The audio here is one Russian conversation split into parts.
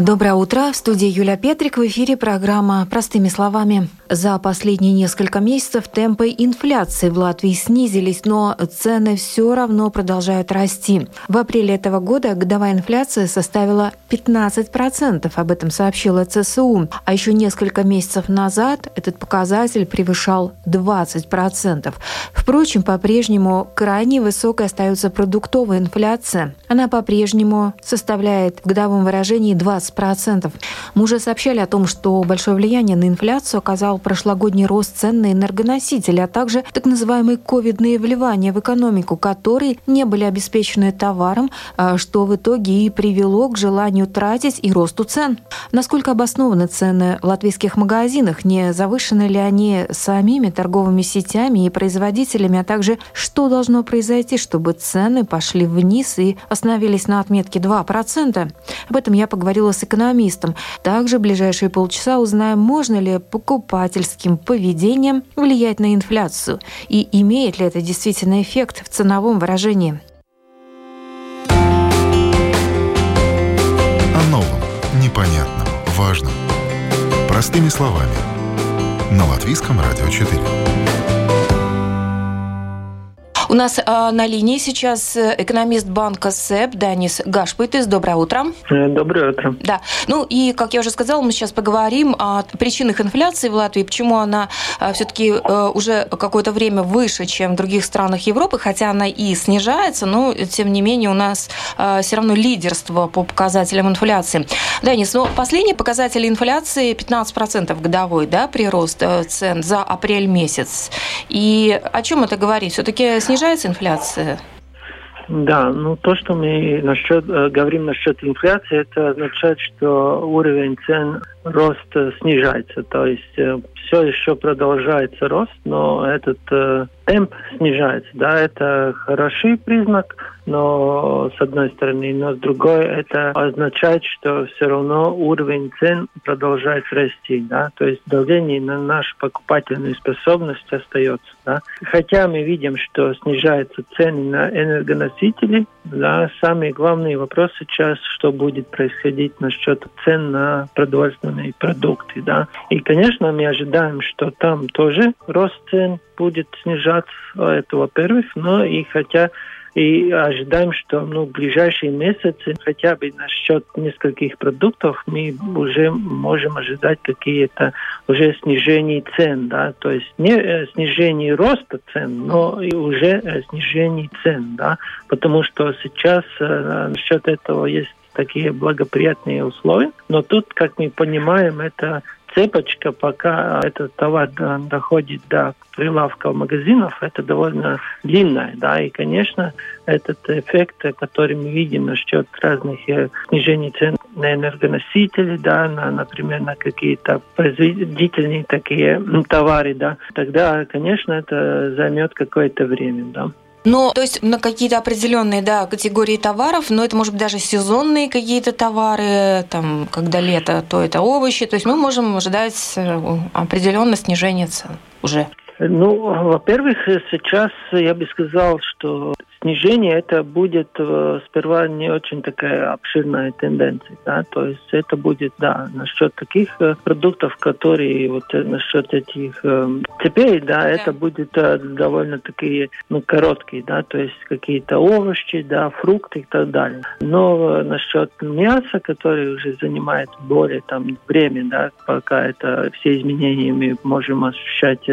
Доброе утро. В студии Юля Петрик. В эфире программа «Простыми словами». За последние несколько месяцев темпы инфляции в Латвии снизились, но цены все равно продолжают расти. В апреле этого года годовая инфляция составила 15%, об этом сообщила ЦСУ. А еще несколько месяцев назад этот показатель превышал 20%. Впрочем, по-прежнему крайне высокой остается продуктовая инфляция. Она по-прежнему составляет в годовом выражении 20%. Мы уже сообщали о том, что большое влияние на инфляцию оказал прошлогодний рост цен на энергоносители, а также так называемые ковидные вливания в экономику, которые не были обеспечены товаром, а что в итоге и привело к желанию тратить и росту цен. Насколько обоснованы цены в латвийских магазинах? Не завышены ли они самими торговыми сетями и производителями, а также что должно произойти, чтобы цены пошли вниз и остановились на отметке 2%? Об этом я поговорила с экономистом. Также в ближайшие полчаса узнаем, можно ли покупательским поведением влиять на инфляцию и имеет ли это действительно эффект в ценовом выражении. О новом, непонятном, важном. Простыми словами. На Латвийском радио 4. У нас а, на линии сейчас э, экономист банка СЭП Данис Гашпытис. Доброе утро. Э, доброе утро. Да. Ну и, как я уже сказала, мы сейчас поговорим о причинах инфляции в Латвии, почему она а, все-таки а, уже какое-то время выше, чем в других странах Европы, хотя она и снижается, но тем не менее у нас а, все равно лидерство по показателям инфляции. Данис, ну последние показатели инфляции 15% годовой, да, прирост цен за апрель месяц. И о чем это говорит? Все-таки снижение снижается инфляция? Да, ну то, что мы насчет, э, говорим насчет инфляции, это означает, что уровень цен роста снижается. То есть э, все еще продолжается рост, но этот э, темп снижается. Да, это хороший признак, но с одной стороны, но с другой это означает, что все равно уровень цен продолжает расти. Да? То есть давление на нашу покупательную способность остается. Да? Хотя мы видим, что снижаются цены на энергоносители, да, самый главный вопрос сейчас, что будет происходить насчет цен на продовольственные продукты. Да? И, конечно, мы ожидаем, что там тоже рост цен будет снижаться, это во-первых, но и хотя и ожидаем, что ну, в ближайшие месяцы хотя бы насчет нескольких продуктов мы уже можем ожидать какие-то уже снижения цен, да, то есть не э, снижение роста цен, но и уже э, снижение цен, да, потому что сейчас э, насчет этого есть такие благоприятные условия, но тут, как мы понимаем, это цепочка, пока этот товар доходит до прилавка магазинов, это довольно длинная, да, и, конечно, этот эффект, который мы видим насчет разных э, снижений цен на энергоносители, да, на, например, на какие-то производительные такие товары, да, тогда, конечно, это займет какое-то время, да. Ну, то есть на какие-то определенные, да, категории товаров, но это может быть даже сезонные какие-то товары, там, когда лето, то это овощи, то есть мы можем ожидать э, определенное снижение цен уже. Ну, во-первых, сейчас я бы сказал, что снижение это будет э, сперва не очень такая обширная тенденция, да, то есть это будет, да, насчет таких э, продуктов, которые вот э, насчет этих цепей, да, да, это будет довольно такие, ну, короткие, да, то есть какие-то овощи, да, фрукты и так далее. Но насчет мяса, который уже занимает более там время, да, пока это все изменения мы можем ощущать,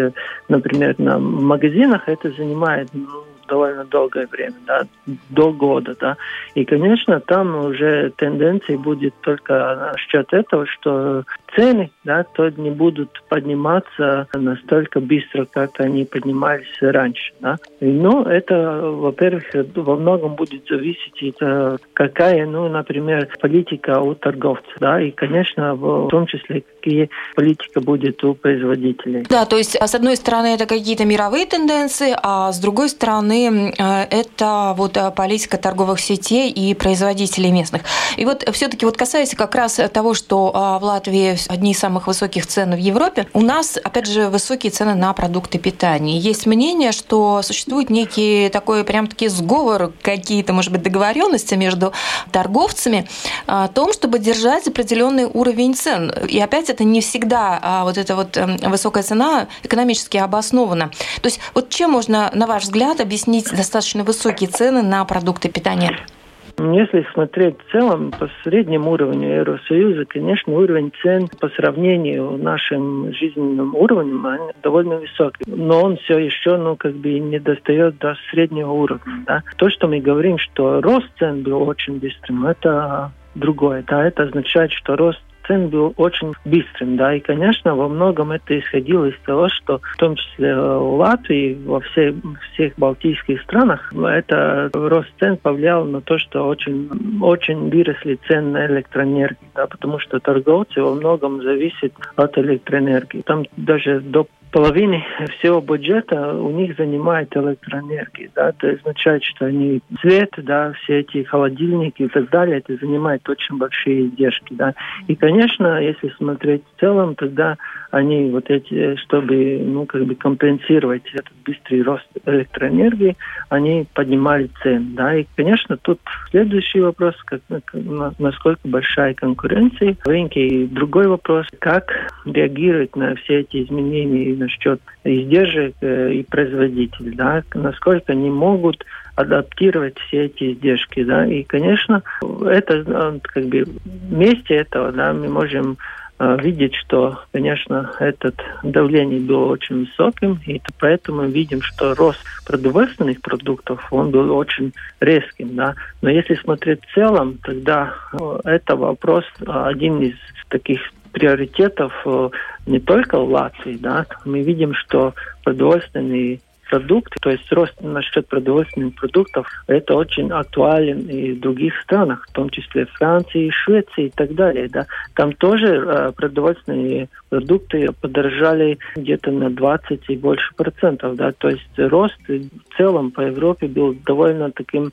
например, на магазинах, это занимает ну, довольно долгое время, да, до года, да. И, конечно, там уже тенденция будет только насчет этого, что цены, да, то не будут подниматься настолько быстро, как они поднимались раньше, да. Но это, во-первых, во многом будет зависеть, от какая, ну, например, политика у торговцев, да, и, конечно, в том числе, какие политика будет у производителей. Да, то есть, с одной стороны, это какие-то мировые тенденции, а с другой стороны, э, это вот политика торговых сетей и производителей местных. И вот все-таки вот касаясь как раз того, что а, в Латвии одни из самых высоких цен в Европе. У нас, опять же, высокие цены на продукты питания. Есть мнение, что существует некий такой прям-таки сговор, какие-то, может быть, договоренности между торговцами о том, чтобы держать определенный уровень цен. И опять это не всегда а вот эта вот эм, высокая цена экономически обоснована. То есть вот чем можно, на ваш взгляд, объяснить достаточно высокие цены на продукты питания? Если смотреть в целом по среднему уровню Евросоюза, конечно, уровень цен по сравнению с нашим жизненным уровнем довольно высокий. Но он все еще, ну, как бы не достает до среднего уровня. Да? То, что мы говорим, что рост цен был очень быстрым, это другое. Да? Это означает, что рост цен был очень быстрым, да, и, конечно, во многом это исходило из того, что в том числе в Латвии, во всех, всех балтийских странах, это рост цен повлиял на то, что очень, очень выросли цены на электроэнергию, да, потому что торговцы во многом зависят от электроэнергии. Там даже до половины всего бюджета у них занимает электроэнергия. Да? Это означает, что они свет, да, все эти холодильники и так далее, это занимает очень большие издержки. Да? И, конечно, если смотреть в целом, тогда они вот эти, чтобы ну, как бы компенсировать этот быстрый рост электроэнергии, они поднимали цены. Да? И, конечно, тут следующий вопрос, как, насколько большая конкуренция в рынке. И другой вопрос, как реагировать на все эти изменения насчет издержек э, и производителей, да? насколько они могут адаптировать все эти издержки, да, и, конечно, это э, как бы вместе этого, да, мы можем видеть, что, конечно, этот давление было очень высоким, и поэтому мы видим, что рост продовольственных продуктов, он был очень резким. Да? Но если смотреть в целом, тогда э, это вопрос один из таких приоритетов э, не только в Латвии. Да? Мы видим, что продовольственные продукты, то есть рост насчет продовольственных продуктов, это очень актуален и в других странах, в том числе Франции, Швеции и так далее. Да. Там тоже э, продовольственные продукты подорожали где-то на 20 и больше процентов. Да. То есть рост в целом по Европе был довольно таким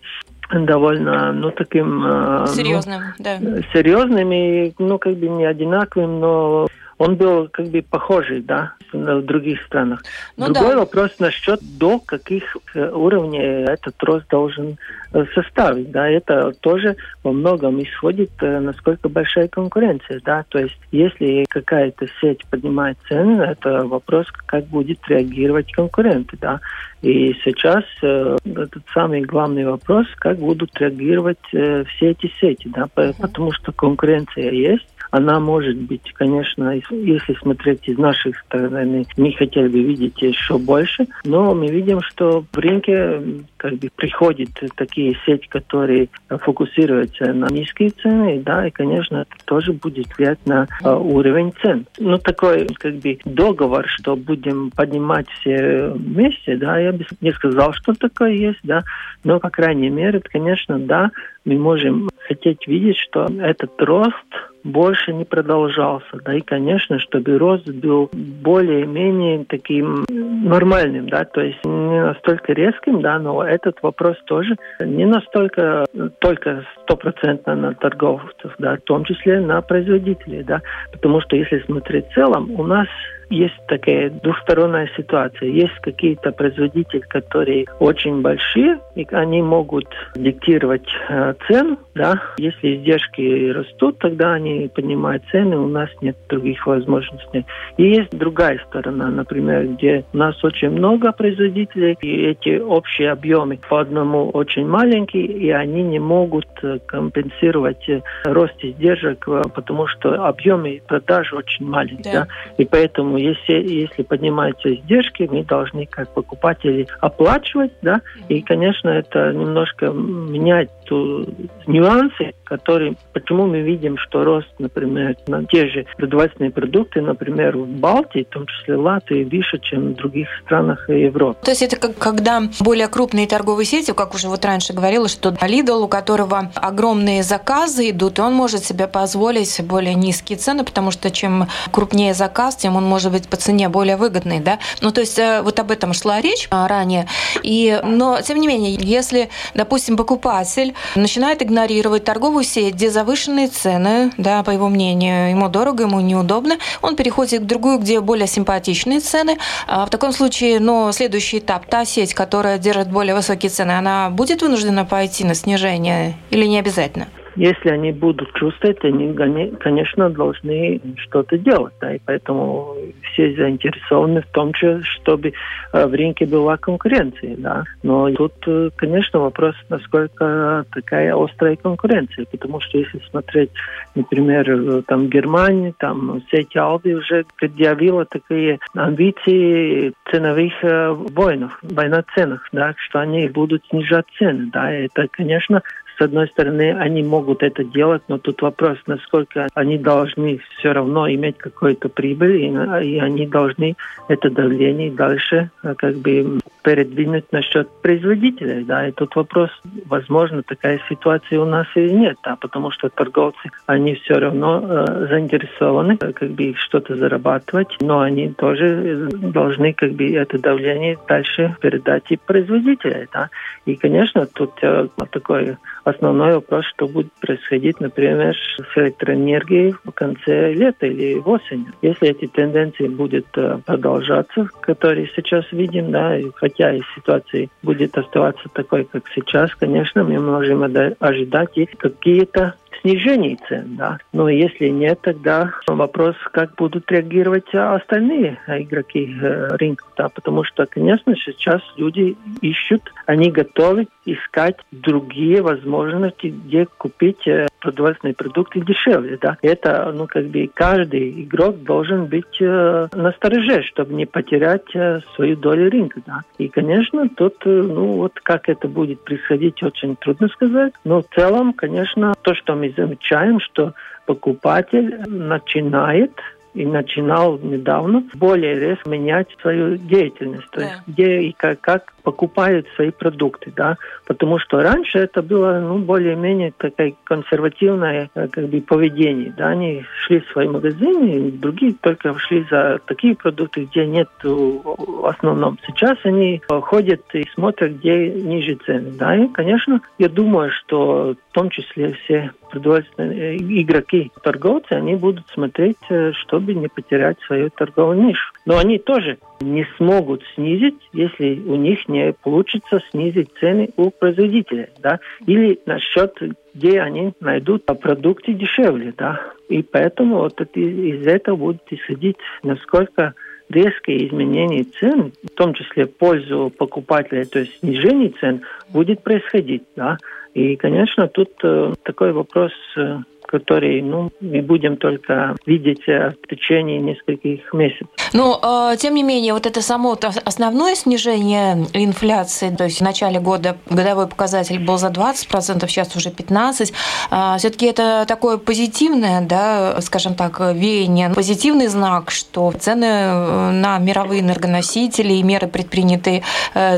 довольно, ну, таким... Серьезным, ну, да. Серьезным и, ну, как бы не одинаковым, но он был как бы похожий, да, в других странах. Ну, Другой да. вопрос насчет до каких э, уровней этот рост должен э, составить, да, это тоже во многом исходит, э, насколько большая конкуренция, да, то есть если какая-то сеть поднимает цены, это вопрос, как будет реагировать конкуренты, да, и сейчас э, этот самый главный вопрос, как будут реагировать э, все эти сети, да, потому что конкуренция есть, она может быть, конечно, если смотреть из нашей стороны, мы хотели бы видеть еще больше, но мы видим, что в рынке как бы приходят такие сети, которые фокусируются на низкие цены, да, и, конечно, это тоже будет влиять на uh, уровень цен. Ну, такой, как бы, договор, что будем поднимать все вместе, да, я бы не сказал, что такое есть, да, но, по крайней мере, конечно, да, мы можем хотеть видеть, что этот рост больше не продолжался. Да, и, конечно, чтобы рост был более-менее таким нормальным, да, то есть не настолько резким, да, но этот вопрос тоже не настолько только стопроцентно на торговцев, да, в том числе на производителей, да, потому что если смотреть в целом, у нас есть такая двухсторонняя ситуация. Есть какие-то производители, которые очень большие, и они могут диктировать э, цену, да. Если издержки растут, тогда они поднимают цены, у нас нет других возможностей. И есть другая сторона, например, где у нас очень много производителей, и эти общие объемы по одному очень маленькие, и они не могут э, компенсировать э, рост издержек, э, потому что объемы продаж очень маленькие. Да. Да? И поэтому если, если поднимаются издержки, мы должны как покупатели оплачивать, да, и, конечно, это немножко меняет ту, нюансы, которые, почему мы видим, что рост, например, на те же продовольственные продукты, например, в Балтии, в том числе Латвии, выше, чем в других странах Европы. То есть это как, когда более крупные торговые сети, как уже вот раньше говорила, что Lidl, у которого огромные заказы идут, он может себе позволить более низкие цены, потому что чем крупнее заказ, тем он может быть по цене более выгодный, да? Ну, то есть э, вот об этом шла речь а, ранее. И, но, тем не менее, если, допустим, покупатель начинает игнорировать торговую сеть, где завышенные цены, да, по его мнению, ему дорого, ему неудобно, он переходит к другую, где более симпатичные цены. А в таком случае, но ну, следующий этап, та сеть, которая держит более высокие цены, она будет вынуждена пойти на снижение или не обязательно? Если они будут чувствовать, они, конечно, должны что-то делать. Да, и поэтому все заинтересованы в том, чтобы э, в рынке была конкуренция. Да. Но тут, э, конечно, вопрос, насколько такая острая конкуренция. Потому что если смотреть, например, э, там Германия, там сеть Алди уже предъявила такие амбиции ценовых воинов, война ценах, да, что они будут снижать цены. Да. Это, конечно, с одной стороны, они могут это делать, но тут вопрос, насколько они должны все равно иметь какую-то прибыль, и, и они должны это давление дальше э, как бы передвинуть насчет производителей. Да, и тут вопрос, возможно, такая ситуация у нас или нет, да, потому что торговцы, они все равно э, заинтересованы э, как бы что-то зарабатывать, но они тоже должны как бы это давление дальше передать и производителям. Да. И, конечно, тут э, такой основной вопрос, что будет происходить, например, с электроэнергией в конце лета или осени. Если эти тенденции будут э, продолжаться, которые сейчас видим, да, и хотя и ситуация будет оставаться такой, как сейчас, конечно, мы можем ожидать и какие-то снижении цен. Да. Но если нет, тогда вопрос, как будут реагировать остальные игроки э, рынка. Да, потому что, конечно, сейчас люди ищут, они готовы искать другие возможности, где купить э, продовольственные продукты дешевле. Да. Это, ну, как бы каждый игрок должен быть э, на стороже, чтобы не потерять э, свою долю рынка. Да. И, конечно, тут, э, ну, вот как это будет происходить, очень трудно сказать. Но в целом, конечно, то, что мы замечаем, что покупатель начинает и начинал недавно более резко менять свою деятельность, то есть где и как, как покупают свои продукты, да, потому что раньше это было, ну, более-менее такое консервативное, э, как бы, поведение, да, они шли в свои магазины, другие только шли за такие продукты, где нет в основном. Сейчас они ходят и смотрят, где ниже цены, да, и, конечно, я думаю, что в том числе все продовольственные э, игроки, торговцы, они будут смотреть, э, чтобы не потерять свою торговую нишу. Но они тоже не смогут снизить, если у них не получится снизить цены у производителя, да, или насчет, где они найдут продукты дешевле, да. И поэтому вот из этого будет исходить, насколько резкие изменения цен, в том числе пользу покупателя, то есть снижение цен, будет происходить. Да? И, конечно, тут э, такой вопрос э, который ну, мы будем только видеть э, в течение нескольких месяцев. Но, э, тем не менее, вот это само основное снижение инфляции, то есть в начале года годовой показатель был за 20%, сейчас уже 15%. Э, Все-таки это такое позитивное, да, скажем так, веяние, позитивный знак, что цены э, на мировые энергоносители и меры, предпринятые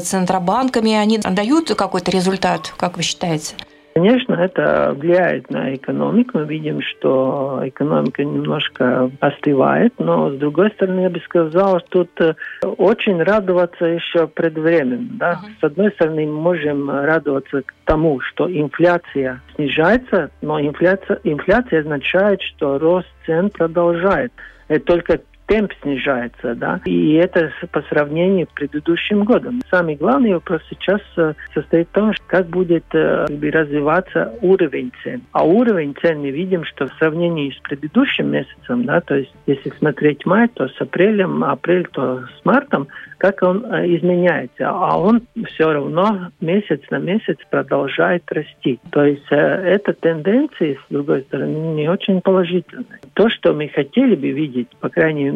центробанками, они дают какой-то результат, как вы считаете? Конечно, это влияет на экономику. Мы видим, что экономика немножко остывает, но с другой стороны, я бы сказал, что тут э, очень радоваться еще предвременно. Да? С одной стороны, мы можем радоваться тому, что инфляция снижается, но инфляция, инфляция означает, что рост цен продолжает. Это только темп снижается, да, и это по сравнению с предыдущим годом. Самый главный вопрос сейчас э, состоит в том, как будет э, развиваться уровень цен. А уровень цен мы видим, что в сравнении с предыдущим месяцем, да, то есть если смотреть май, то с апрелем, апрель, то с мартом, как он э, изменяется. А он все равно месяц на месяц продолжает расти. То есть эта тенденция, с другой стороны, не очень положительная. То, что мы хотели бы видеть, по крайней мере,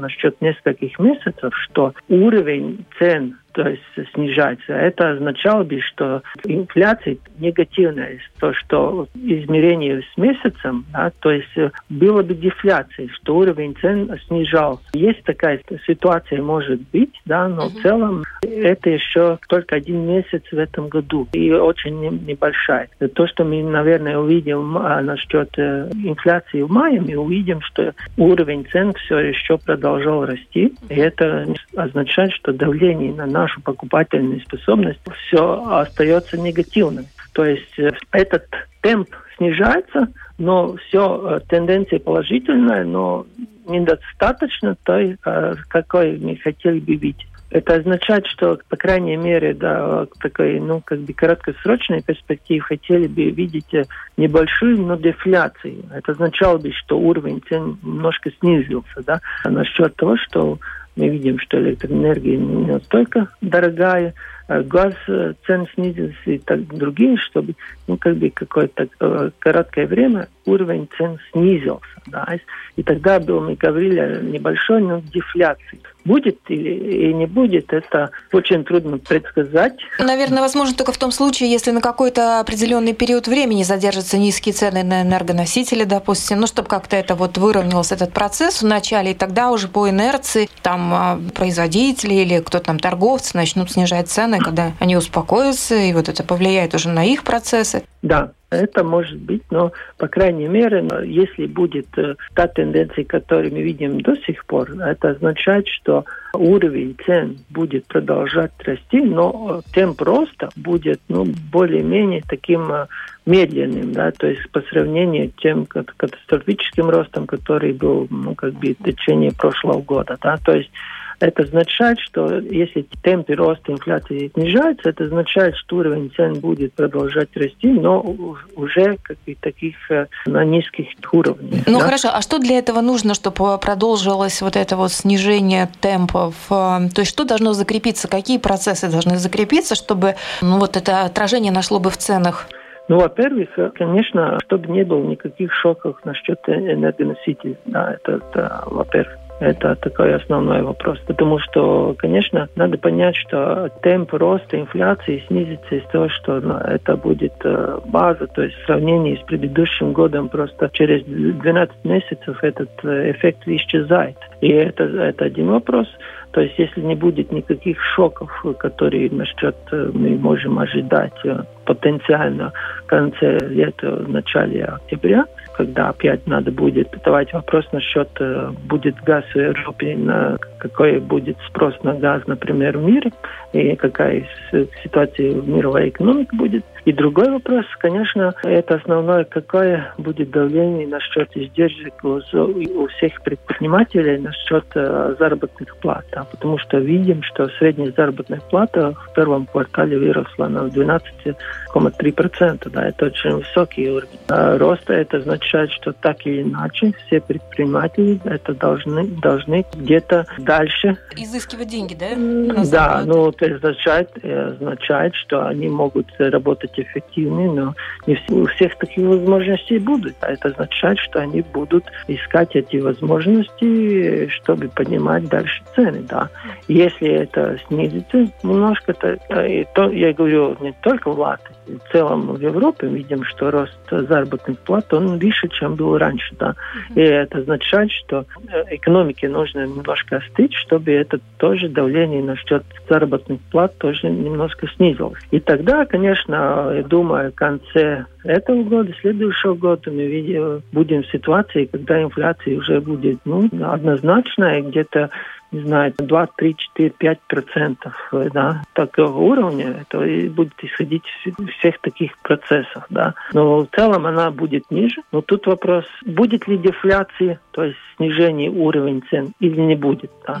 насчет нескольких месяцев, что уровень цен то есть снижается. Это означало бы, что инфляция негативная, то, что измерение с месяцем, да, то есть было бы дефляция, что уровень цен снижался. Есть такая ситуация, может быть, да, но uh-huh. в целом это еще только один месяц в этом году и очень небольшая. То, что мы, наверное, увидим а, насчет э, инфляции в мае, мы увидим, что уровень цен все еще продолжал расти, и это означает, что давление на нашу покупательную способность, все остается негативным. То есть этот темп снижается, но все тенденция положительная, но недостаточно той, какой мы хотели бы видеть. Это означает, что, по крайней мере, да, такой, ну, как бы краткосрочной перспективе хотели бы видеть небольшую, но дефляцию. Это означало бы, что уровень цен немножко снизился, да. Насчет того, что мы видим, что электроэнергия не настолько дорогая, газ э, цен снизился и так другие, чтобы ну, как бы какое-то э, короткое время уровень цен снизился. Да? И тогда был, мы говорили небольшой но дефляции. Будет или и не будет, это очень трудно предсказать. Наверное, возможно только в том случае, если на какой-то определенный период времени задержатся низкие цены на энергоносители, допустим, ну, чтобы как-то это вот выровнялся этот процесс в начале, и тогда уже по инерции там а, производители или кто-то там торговцы начнут снижать цены, когда они успокоятся, и вот это повлияет уже на их процессы. Да, это может быть, но, по крайней мере, если будет э, та тенденция, которую мы видим до сих пор, это означает, что уровень цен будет продолжать расти, но э, темп роста будет ну, более-менее таким э, медленным, да, то есть по сравнению с тем катастрофическим ростом, который был ну, как бы в течение прошлого года. Да, то есть это означает, что если темпы роста инфляции снижаются, это означает, что уровень цен будет продолжать расти, но уже как бы таких э, на низких уровнях. Ну да? хорошо, а что для этого нужно, чтобы продолжилось вот это вот снижение темпов? Э, то есть что должно закрепиться, какие процессы должны закрепиться, чтобы ну, вот это отражение нашло бы в ценах? Ну, во-первых, конечно, чтобы не было никаких шоков насчет энергоносителей. Да, это, это во-первых. Это такой основной вопрос. Потому что, конечно, надо понять, что темп роста инфляции снизится из того, что ну, это будет э, база, то есть в сравнении с предыдущим годом просто через 12 месяцев этот э, эффект исчезает. И это, это один вопрос. То есть если не будет никаких шоков, которые насчет э, мы можем ожидать потенциально в конце лета, начале октября, когда опять надо будет давать вопрос насчет, э, будет газ в Европе, на какой будет спрос на газ, например, в мире, и какая ситуация в мировой экономике будет. И другой вопрос, конечно, это основное, какое будет давление насчет издержек у, всех предпринимателей насчет э, заработных плат. Да, потому что видим, что средняя заработная плата в первом квартале выросла на 12,3%. Да, это очень высокий уровень. А роста это означает, что так или иначе все предприниматели это должны, должны где-то дальше... Изыскивать деньги, да? Да, ну это означает, означает, что они могут работать эффективнее, но не у всех таких возможностей будут. А это означает, что они будут искать эти возможности, чтобы поднимать дальше цены. Да. Если это снизится немножко, то, то я говорю не только в Латвии, в целом в Европе видим, что рост заработных плат, он выше, чем был раньше. Да. И это означает, что э, экономике нужно немножко остыть, чтобы это тоже давление насчет заработных плат тоже немножко снизилось. И тогда, конечно, думаю, в конце этого года, следующего года мы видим, будем в ситуации, когда инфляция уже будет ну, однозначная, где-то не знаю, 2, 3, 4, 5 процентов да, такого уровня, это будет исходить всех таких процессов. Да. Но в целом она будет ниже. Но тут вопрос, будет ли дефляция, то есть снижение уровня цен или не будет. Да.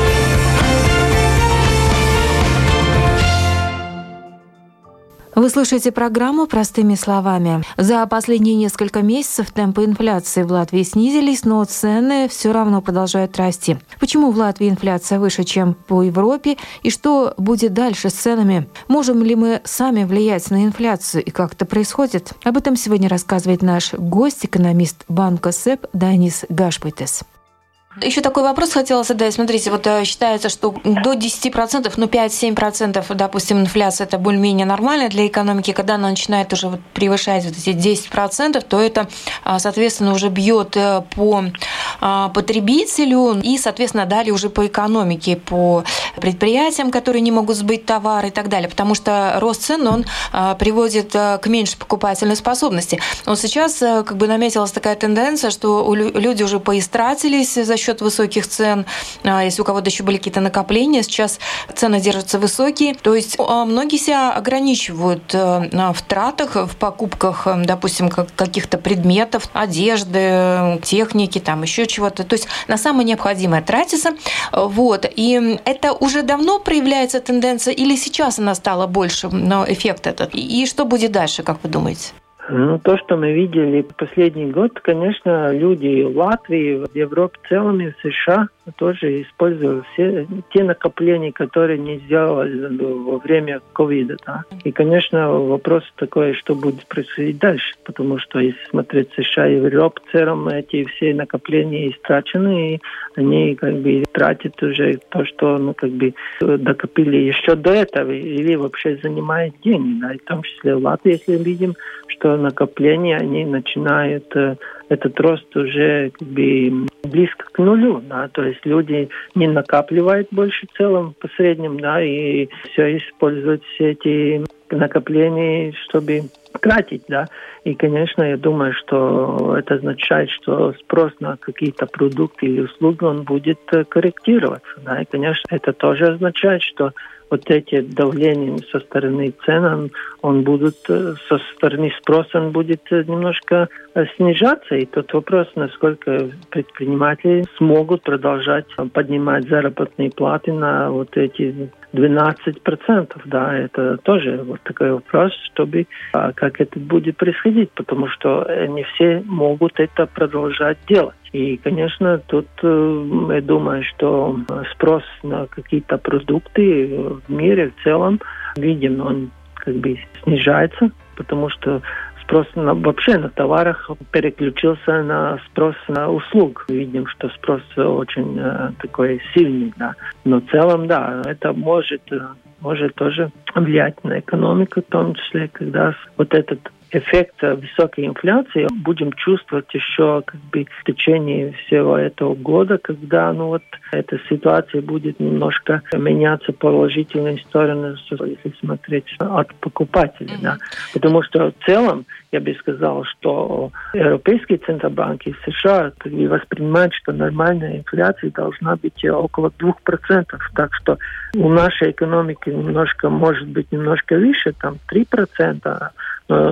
Вы слушаете программу «Простыми словами». За последние несколько месяцев темпы инфляции в Латвии снизились, но цены все равно продолжают расти. Почему в Латвии инфляция выше, чем по Европе, и что будет дальше с ценами? Можем ли мы сами влиять на инфляцию и как это происходит? Об этом сегодня рассказывает наш гость, экономист банка СЭП Данис Гашпайтес. Еще такой вопрос хотела задать. Смотрите, вот э, считается, что до 10%, ну 5-7%, допустим, инфляция это более-менее нормально для экономики. Когда она начинает уже вот превышать вот эти 10%, то это, а, соответственно, уже бьет э, по а, потребителю и, соответственно, далее уже по экономике, по предприятиям, которые не могут сбыть товары и так далее. Потому что рост цен, он а, приводит э, к меньшей покупательной способности. Но сейчас как бы наметилась такая тенденция, что люди уже поистратились за счет высоких цен, а, если у кого-то еще были какие-то накопления, сейчас цены держатся высокие. То есть а, многие себя ограничивают э, в тратах, в покупках, э, допустим, каких-то предметов, одежды, техники, там еще чего-то. То есть на самое необходимое тратится. Вот. И это уже давно проявляется тенденция или сейчас она стала больше, но эффект этот? И что будет дальше, как вы думаете? Ну, то, что мы видели последний год, конечно, люди Латвии, в Европе в целом и в США тоже использовали все те накопления, которые не сделали во время ковида. Да. И, конечно, вопрос такой, что будет происходить дальше, потому что если смотреть США и Европу в целом, эти все накопления истрачены, и они как бы тратят уже то, что ну, как бы докопили еще до этого, или вообще занимает деньги, да, и в том числе в Латвии, если видим, что накопления, они начинают, э, этот рост уже как бы близко к нулю, да, то есть люди не накапливают больше в целом по среднем, да, и все используют все эти накопления, чтобы тратить, да. И, конечно, я думаю, что это означает, что спрос на какие-то продукты или услуги, он будет э, корректироваться, да. И, конечно, это тоже означает, что вот эти давления со стороны цен, он, будут, э, со стороны спроса он будет э, немножко э, снижаться. И тот вопрос, насколько предприниматели смогут продолжать поднимать заработные платы на вот эти 12%, да, это тоже вот такой вопрос, чтобы а, как это будет происходить, потому что не все могут это продолжать делать. И, конечно, тут я думаю, что спрос на какие-то продукты в мире в целом, видим, он как бы снижается, потому что спрос на, вообще на товарах переключился на спрос на услуг. Видим, что спрос очень э, такой сильный, да. Но в целом, да, это может, э, может тоже влиять на экономику, в том числе, когда вот этот эффект высокой инфляции будем чувствовать еще как бы в течение всего этого года, когда ну вот эта ситуация будет немножко меняться положительной стороны, если смотреть от покупателей. Mm-hmm. Да. Потому что в целом я бы сказал, что европейские центробанки в США как бы, воспринимают, что нормальная инфляция должна быть около 2%. Так что у нашей экономики немножко, может быть, немножко выше, там 3%, но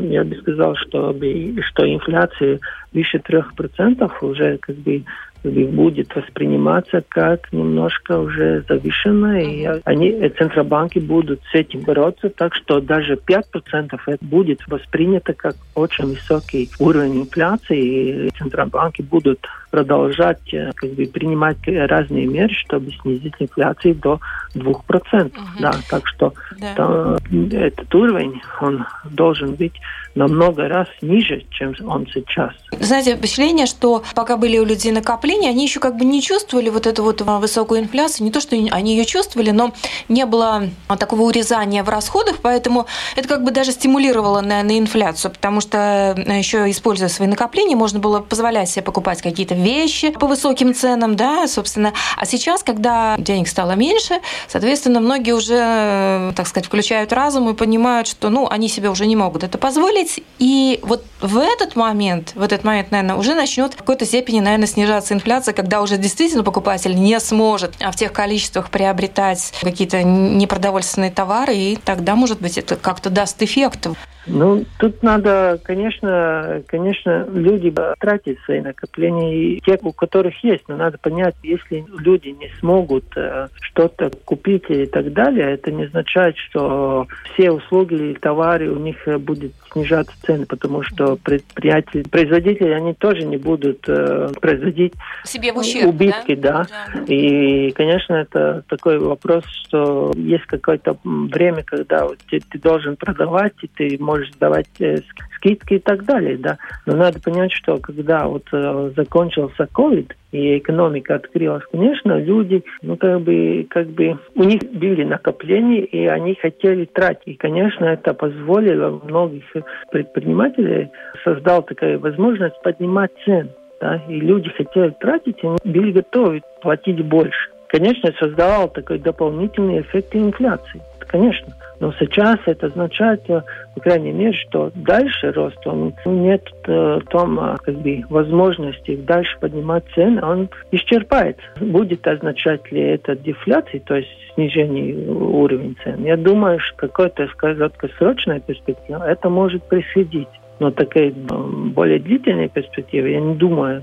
я бы сказал, что, что инфляция выше 3% уже как бы будет восприниматься как немножко уже завышенная, и они, центробанки будут с этим бороться, так что даже 5% это будет воспринято как очень высокий уровень инфляции, и центробанки будут продолжать э, как бы, принимать разные меры, чтобы снизить инфляцию до 2%. Угу. Да, так что да. Там, этот уровень, он должен быть намного раз ниже, чем он сейчас. Знаете, впечатление, что пока были у людей накопления, они еще как бы не чувствовали вот эту вот высокую инфляцию. Не то, что они ее чувствовали, но не было такого урезания в расходах, поэтому это как бы даже стимулировало, наверное, инфляцию, потому что э, еще используя свои накопления, можно было позволять себе покупать какие-то вещи по высоким ценам, да, собственно. А сейчас, когда денег стало меньше, соответственно, многие уже, э, так сказать, включают разум и понимают, что, ну, они себе уже не могут это позволить. И вот в этот момент, в этот момент, наверное, уже начнет в какой-то степени, наверное, снижаться инфляция, когда уже действительно покупатель не сможет в тех количествах приобретать какие-то непродовольственные товары, и тогда, может быть, это как-то даст эффект. Ну, тут надо, конечно, конечно, люди тратить свои накопления, и те, у которых есть, но надо понять, если люди не смогут э, что-то купить и так далее, это не означает, что все услуги или товары у них э, будет снижаться цены, потому что предприятия, производители, они тоже не будут э, производить Себе в ущерб, убытки, да? Да. да. И, конечно, это такой вопрос, что есть какое-то время, когда ты, ты должен продавать, и ты можешь можешь давать э, скидки и так далее, да. Но надо понять, что когда вот э, закончился COVID и экономика открылась, конечно, люди, ну как бы, как бы у них были накопления и они хотели тратить. И, конечно, это позволило многих предпринимателей создал такая возможность поднимать цены. Да, и люди хотели тратить, и они были готовы платить больше. Конечно, создавал такой дополнительный эффект инфляции. Конечно. Но сейчас это означает, э, по крайней мере, что дальше рост, он нет э, том а, как бы, возможности дальше поднимать цены, он исчерпается. Будет означать ли это дефляцией, то есть снижение уровня цен? Я думаю, что какой-то краткосрочная перспектива это может происходить. Но такая более длительная перспектива, я не думаю,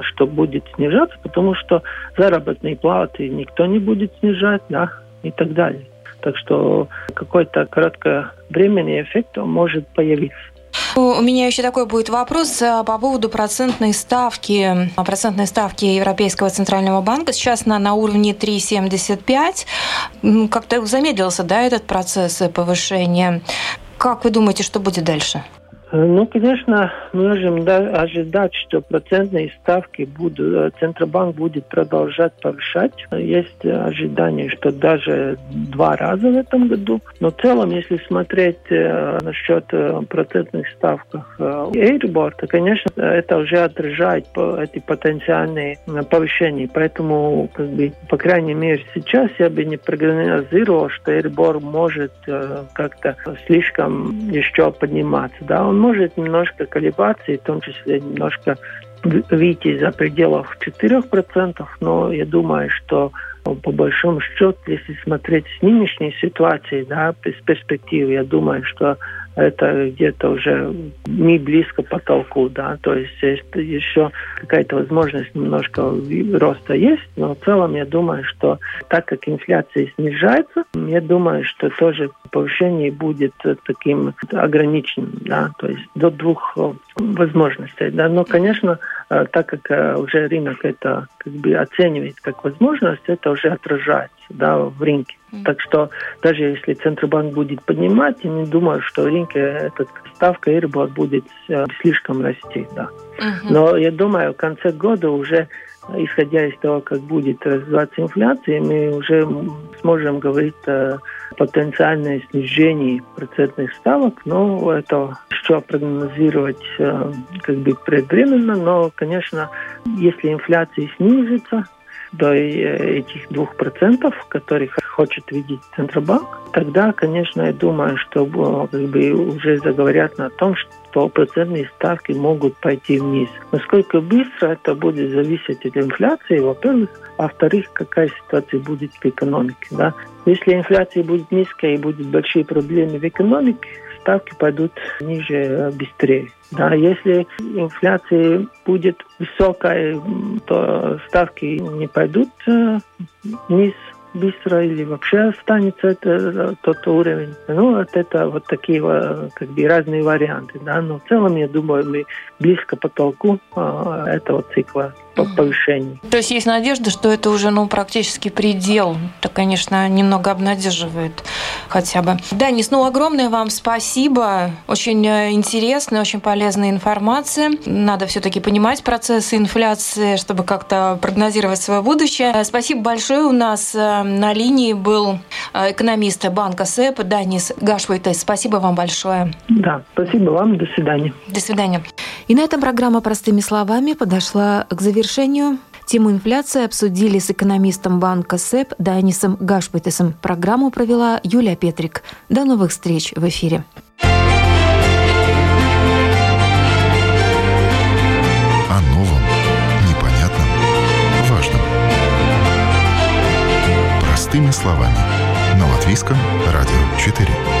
что будет снижаться, потому что заработные платы никто не будет снижать, да, и так далее. Так что какой-то кратковременный эффект может появиться. У меня еще такой будет вопрос а, по поводу процентной ставки. Процентной ставки Европейского центрального банка сейчас на, на уровне 3,75. Как-то замедлился да, этот процесс повышения. Как вы думаете, что будет дальше? Э, ну, конечно, можем ожидать, что процентные ставки будут, э, Центробанк будет продолжать повышать. Есть ожидание, что даже два раза в этом году. Но в целом, если смотреть э, насчет э, процентных ставках э, Эйрбор, то, конечно, это уже отражает по, эти потенциальные повышения. Поэтому, как бы, по крайней мере, сейчас я бы не прогнозировал, что Эйрбор может э, как-то слишком еще подниматься. Да? Он может немножко колебаться, и в том числе немножко выйти за пределов 4%, но я думаю, что по большому счету, если смотреть с нынешней ситуации, да, с перспективы, я думаю, что это где-то уже не близко потолку, да, то есть еще какая-то возможность немножко роста есть, но в целом я думаю, что так как инфляция снижается, я думаю, что тоже повышение будет таким ограниченным, да, то есть до двух возможностей, да, но, конечно, э, так как э, уже рынок это как бы оценивает как возможность, это уже отражается, да, в рынке. Так что даже если Центробанк будет поднимать, я не думаю, что в рынке эта ставка Эйрбор будет э, слишком расти. Да. Но я думаю, в конце года уже, исходя из того, как будет развиваться инфляция, мы уже сможем говорить о потенциальное снижение процентных ставок. Но это что прогнозировать э, как бы предвременно, но, конечно, если инфляция снизится, до э, этих двух процентов, которых хочет видеть Центробанк, тогда, конечно, я думаю, что э, как бы, уже заговорят на том, что процентные ставки могут пойти вниз. Насколько быстро это будет зависеть от инфляции, во-первых, а во-вторых, какая ситуация будет в экономике. Да? Если инфляция будет низкая и будут большие проблемы в экономике, ставки пойдут ниже быстрее. Да, если инфляция будет высокая, то ставки не пойдут э, вниз быстро или вообще останется это, тот уровень. Ну, вот это вот такие как бы разные варианты. Да? Но в целом, я думаю, мы близко потолку а, этого цикла повышений. То есть есть надежда, что это уже ну, практически предел. Это, конечно, немного обнадеживает хотя бы. Данис, ну огромное вам спасибо. Очень э, интересная, очень полезная информация. Надо все-таки понимать процессы инфляции, чтобы как-то прогнозировать свое будущее. Спасибо большое. У нас э, на линии был э, экономист банка СЭП Данис Гашвайтес. Спасибо вам большое. Да, спасибо вам. До свидания. До свидания. И на этом программа «Простыми словами» подошла к завершению. Тему инфляции обсудили с экономистом банка СЭП Данисом Гашпайтесом. Программу провела Юлия Петрик. До новых встреч в эфире. О новом, непонятном, важном. Простыми словами. На Латвийском радио 4.